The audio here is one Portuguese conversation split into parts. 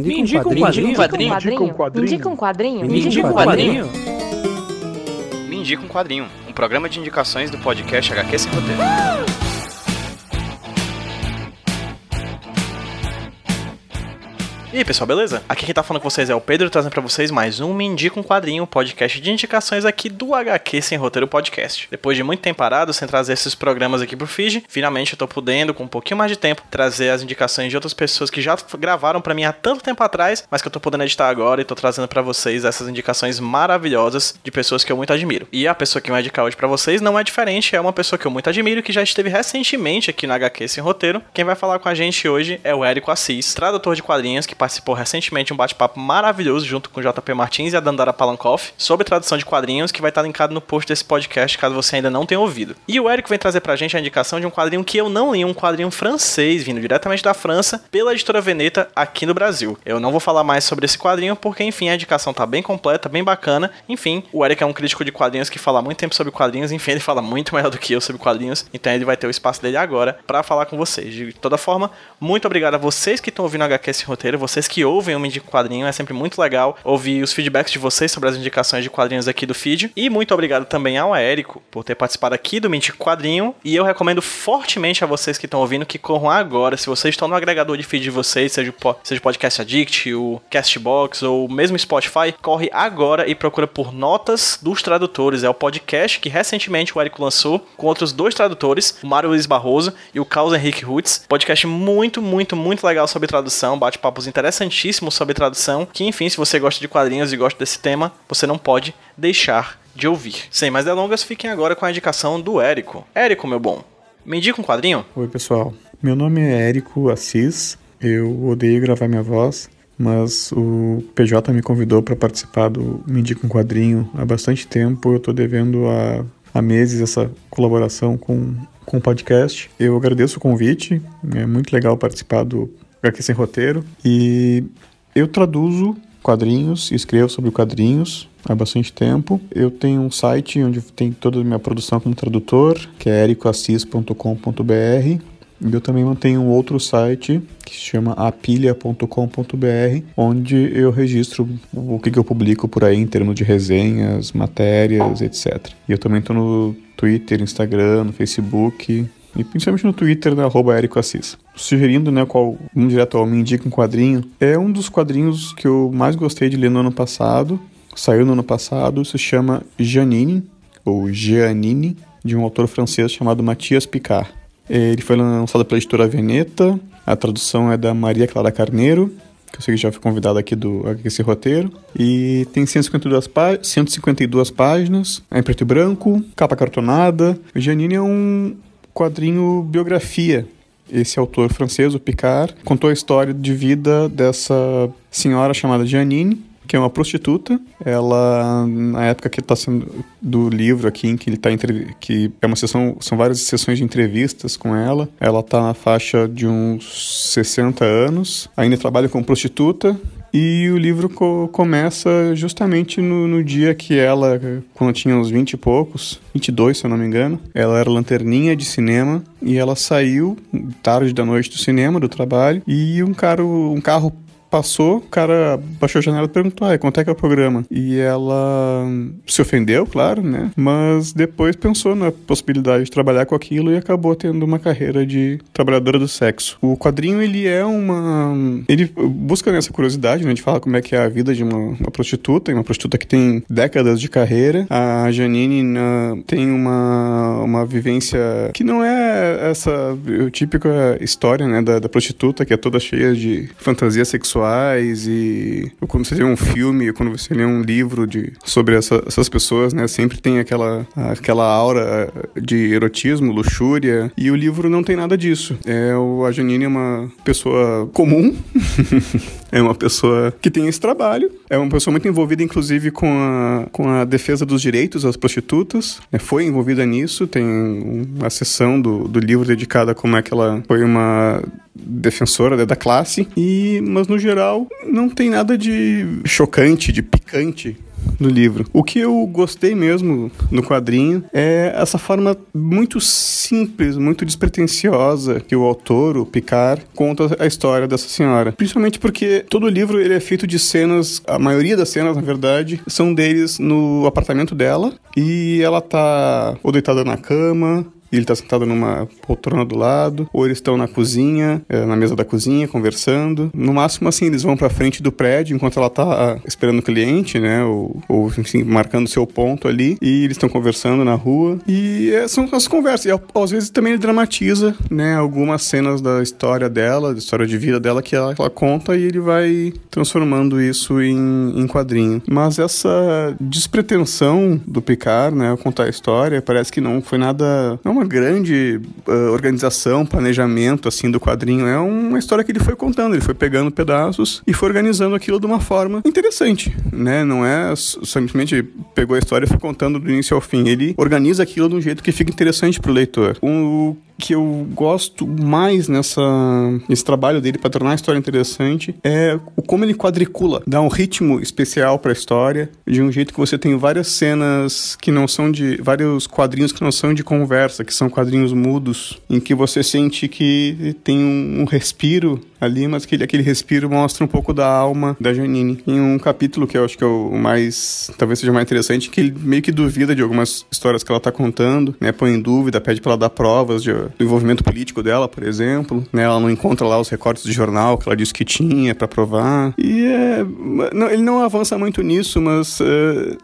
Me indica um quadrinho. Me indica um quadrinho. Me indica um quadrinho. Me indica um quadrinho. Me indica um quadrinho. Um programa de indicações do podcast HQ Sem Roteiro. E aí pessoal, beleza? Aqui quem tá falando com vocês é o Pedro, trazendo pra vocês mais um Me Indica um Quadrinho, podcast de indicações aqui do HQ Sem Roteiro Podcast. Depois de muito tempo parado, sem trazer esses programas aqui pro feed, finalmente eu tô podendo, com um pouquinho mais de tempo, trazer as indicações de outras pessoas que já gravaram pra mim há tanto tempo atrás, mas que eu tô podendo editar agora e tô trazendo pra vocês essas indicações maravilhosas de pessoas que eu muito admiro. E a pessoa que vai indicar hoje pra vocês não é diferente, é uma pessoa que eu muito admiro que já esteve recentemente aqui no HQ Sem Roteiro. Quem vai falar com a gente hoje é o Érico Assis, tradutor de quadrinhos que participou recentemente um bate-papo maravilhoso junto com JP Martins e a Dandara Palankoff sobre tradução de quadrinhos que vai estar linkado no post desse podcast caso você ainda não tenha ouvido. E o Érico vem trazer pra gente a indicação de um quadrinho que eu não li, um quadrinho francês vindo diretamente da França pela editora Veneta aqui no Brasil. Eu não vou falar mais sobre esse quadrinho porque, enfim, a indicação tá bem completa, bem bacana. Enfim, o Érico é um crítico de quadrinhos que fala muito tempo sobre quadrinhos, enfim, ele fala muito melhor do que eu sobre quadrinhos, então ele vai ter o espaço dele agora para falar com vocês. De toda forma, muito obrigado a vocês que estão ouvindo o HQ esse roteiro, vocês que ouvem o Me Indica Quadrinho, é sempre muito legal ouvir os feedbacks de vocês sobre as indicações de quadrinhos aqui do feed. E muito obrigado também ao Érico por ter participado aqui do Me Indica Quadrinho. E eu recomendo fortemente a vocês que estão ouvindo que corram agora, se vocês estão no agregador de feed de vocês, seja o seja o Podcast Addict, o Castbox ou mesmo Spotify, corre agora e procura por Notas dos Tradutores. É o podcast que recentemente o Érico lançou com outros dois tradutores, o Mário Luiz Barroso e o Carlos Henrique Rutz. Podcast muito, muito, muito legal sobre tradução, bate-papos interessantíssimos sobre tradução que, enfim, se você gosta de quadrinhos e gosta desse tema, você não pode deixar de ouvir. Sem mais delongas, fiquem agora com a indicação do Érico. Érico, meu bom, me indica um quadrinho? Oi, pessoal. Meu nome é Érico Assis. Eu odeio gravar minha voz, mas o PJ me convidou para participar do Me Indica um Quadrinho há bastante tempo. Eu estou devendo há, há meses essa colaboração com, com o podcast. Eu agradeço o convite, é muito legal participar do Aqui Sem Roteiro. E eu traduzo quadrinhos, escrevo sobre quadrinhos há bastante tempo. Eu tenho um site onde tem toda a minha produção como tradutor, que é ericoassis.com.br. Eu também mantenho um outro site que se chama apilha.com.br, onde eu registro o que, que eu publico por aí em termos de resenhas, matérias, etc. E eu também estou no Twitter, Instagram, no Facebook, e principalmente no Twitter, né, arroba Érico Assis. Sugerindo, né, qual, um direto ao Me Indica um Quadrinho, é um dos quadrinhos que eu mais gostei de ler no ano passado, saiu no ano passado, se chama Janine, ou Giannini, de um autor francês chamado Mathias Picard. Ele foi lançado pela editora Veneta, a tradução é da Maria Clara Carneiro, que eu sei que já foi convidado aqui do esse roteiro. E tem 152, pá 152 páginas, é em preto e branco, capa cartonada. O Janine é um quadrinho biografia. Esse autor francês, o Picard, contou a história de vida dessa senhora chamada Janine, que é uma prostituta. Ela, na época que está sendo do livro aqui, em que ele está que é uma sessão, são várias sessões de entrevistas com ela. Ela está na faixa de uns 60 anos, ainda trabalha como prostituta e o livro co começa justamente no, no, dia que ela, quando tinha uns 20 e poucos, 22 se eu não me engano, ela era lanterninha de cinema e ela saiu tarde da noite do cinema, do trabalho, e um, cara, um carro passou, o cara baixou a janela e perguntou: ah, quanto é que é o programa? E ela se ofendeu, claro, né? Mas depois pensou na possibilidade de trabalhar com aquilo e acabou tendo uma carreira de trabalhadora do sexo. O quadrinho, ele é uma. Ele busca nessa curiosidade, né? A gente fala como é que é a vida de uma, uma prostituta, uma prostituta que tem décadas de carreira. A Janine uh, tem uma, uma vivência que não é essa típica história, né? Da, da prostituta, que é toda cheia de fantasia sexual e quando você lê um filme, quando você lê um livro de, sobre essa, essas pessoas, né, sempre tem aquela, aquela aura de erotismo, luxúria, e o livro não tem nada disso. É, o, a Janine é uma pessoa comum, é uma pessoa que tem esse trabalho, é uma pessoa muito envolvida, inclusive, com a, com a defesa dos direitos das prostitutas, né, foi envolvida nisso, tem uma sessão do, do livro dedicada a como é que ela foi uma defensora da classe, e mas no geral não tem nada de chocante, de picante no livro. O que eu gostei mesmo no quadrinho é essa forma muito simples, muito despretensiosa que o autor, o Picard, conta a história dessa senhora. Principalmente porque todo o livro ele é feito de cenas, a maioria das cenas, na verdade, são deles no apartamento dela e ela tá ou deitada na cama ele está sentado numa poltrona do lado, ou eles estão na cozinha, é, na mesa da cozinha, conversando. No máximo, assim, eles vão para frente do prédio enquanto ela tá ah, esperando o cliente, né? Ou, ou marcando seu ponto ali. E eles estão conversando na rua. E é, são as conversas. E às vezes também ele dramatiza, né? Algumas cenas da história dela, da história de vida dela que ela, ela conta e ele vai transformando isso em, em quadrinho. Mas essa despretensão do Picard, né? Contar a história, parece que não foi nada. Não é grande uh, organização, planejamento assim do quadrinho. É uma história que ele foi contando, ele foi pegando pedaços e foi organizando aquilo de uma forma interessante, né? Não é simplesmente pegou a história e foi contando do início ao fim. Ele organiza aquilo de um jeito que fica interessante para o leitor. O que eu gosto mais nessa nesse trabalho dele para tornar a história interessante é o como ele quadricula, dá um ritmo especial para a história, de um jeito que você tem várias cenas que não são de vários quadrinhos que não são de conversa, que são quadrinhos mudos, em que você sente que tem um, um respiro ali, mas que aquele respiro mostra um pouco da alma da Janine. Em um capítulo que eu acho que é o mais, talvez seja mais interessante, que ele meio que duvida de algumas histórias que ela tá contando, né? Põe em dúvida, pede para ela dar provas de, do envolvimento político dela, por exemplo, né? Ela não encontra lá os recortes de jornal que ela disse que tinha para provar. E é, não, ele não avança muito nisso, mas uh,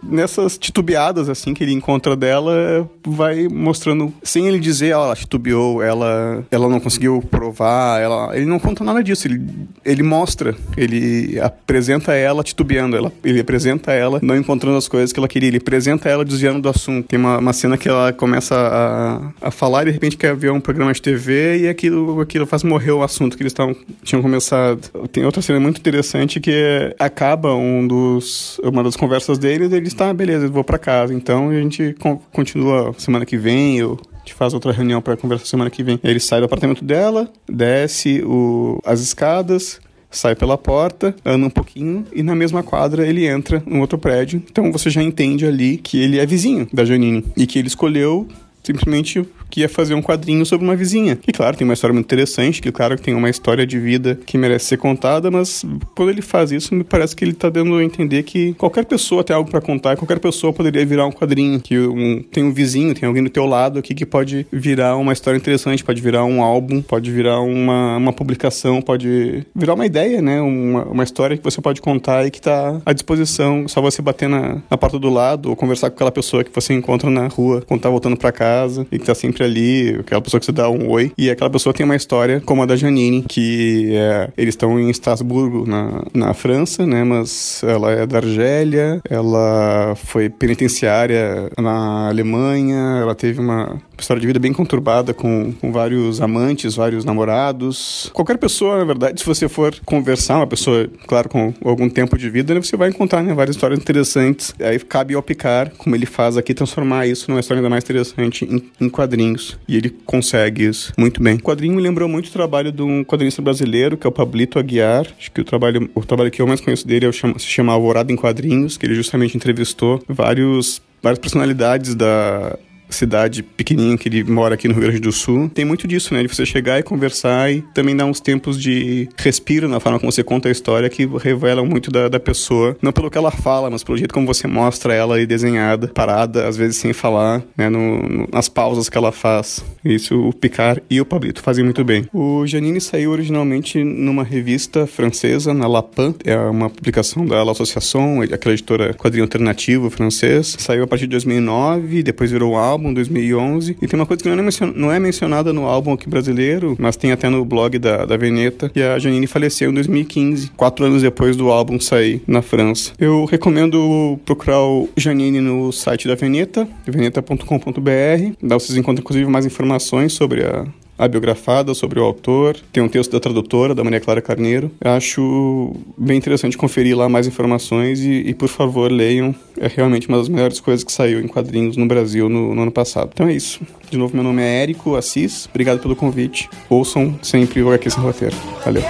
nessas titubeadas assim que ele encontra dela, vai mostrando, sem ele dizer, ah, ela titubeou, ela, ela não conseguiu provar, ela, ele não conta nada disso disso, ele, ele mostra, ele apresenta ela titubeando, ela, ele apresenta ela não encontrando as coisas que ela queria, ele apresenta ela desviando do assunto. Tem uma, uma cena que ela começa a, a falar e de repente quer ver um programa de TV e aquilo, aquilo faz morrer o assunto que eles tavam, tinham começado. Tem outra cena muito interessante que acaba um dos, uma das conversas deles ele está, beleza, eu vou para casa. Então a gente continua semana que vem, eu gente faz outra reunião para conversar semana que vem. Ele sai do apartamento dela, desce o, as escadas, sai pela porta, anda um pouquinho e na mesma quadra ele entra num outro prédio. Então você já entende ali que ele é vizinho da Janine e que ele escolheu simplesmente que ia fazer um quadrinho sobre uma vizinha. Que, claro, tem uma história muito interessante, que, claro, tem uma história de vida que merece ser contada, mas quando ele faz isso, me parece que ele tá dando a entender que qualquer pessoa tem algo para contar, qualquer pessoa poderia virar um quadrinho, que um, tem um vizinho, tem alguém do teu lado aqui que pode virar uma história interessante, pode virar um álbum, pode virar uma, uma publicação, pode virar uma ideia, né? Uma, uma história que você pode contar e que tá à disposição, só você bater na, na porta do lado ou conversar com aquela pessoa que você encontra na rua quando tá voltando para casa e que tá sempre sempre ali, aquela pessoa que você dá um oi, e aquela pessoa tem uma história como a da Janine, que é, eles estão em Estrasburgo, na, na França, né, mas ela é da Argélia, ela foi penitenciária na Alemanha, ela teve uma história de vida bem conturbada com, com vários amantes, vários namorados. Qualquer pessoa, na verdade, se você for conversar, uma pessoa, claro, com algum tempo de vida, né, você vai encontrar né, várias histórias interessantes. Aí cabe ao Picar, como ele faz aqui, transformar isso numa história ainda mais interessante em, em quadrinhos. E ele consegue isso muito bem. O quadrinho me lembrou muito o trabalho de um quadrinista brasileiro, que é o Pablito Aguiar. Acho que o trabalho, o trabalho que eu mais conheço dele é o, se chama Alvorada em Quadrinhos, que ele justamente entrevistou vários várias personalidades da cidade pequenininha que ele mora aqui no Rio Grande do Sul. Tem muito disso, né? De você chegar e conversar e também dar uns tempos de respiro na forma como você conta a história que revelam muito da, da pessoa. Não pelo que ela fala, mas pelo jeito como você mostra ela aí desenhada, parada, às vezes sem falar, né? No, no, nas pausas que ela faz. Isso o Picard e o Pablito fazem muito bem. O Janine saiu originalmente numa revista francesa, na Lapin. É uma publicação da L'Association, aquela editora quadrinho alternativo francês. Saiu a partir de 2009, depois virou um álbum álbum, 2011. E tem uma coisa que não é, não é mencionada no álbum aqui brasileiro, mas tem até no blog da, da Veneta, que a Janine faleceu em 2015, quatro anos depois do álbum sair na França. Eu recomendo procurar o Janine no site da Veneta, veneta.com.br. Lá vocês encontram, inclusive, mais informações sobre a, a biografada sobre o autor. Tem um texto da tradutora, da Maria Clara Carneiro. Acho bem interessante conferir lá mais informações e, e, por favor, leiam. É realmente uma das melhores coisas que saiu em quadrinhos no Brasil no, no ano passado. Então é isso. De novo, meu nome é Érico Assis. Obrigado pelo convite. Ouçam sempre o Aqui Sem Roteiro. Valeu.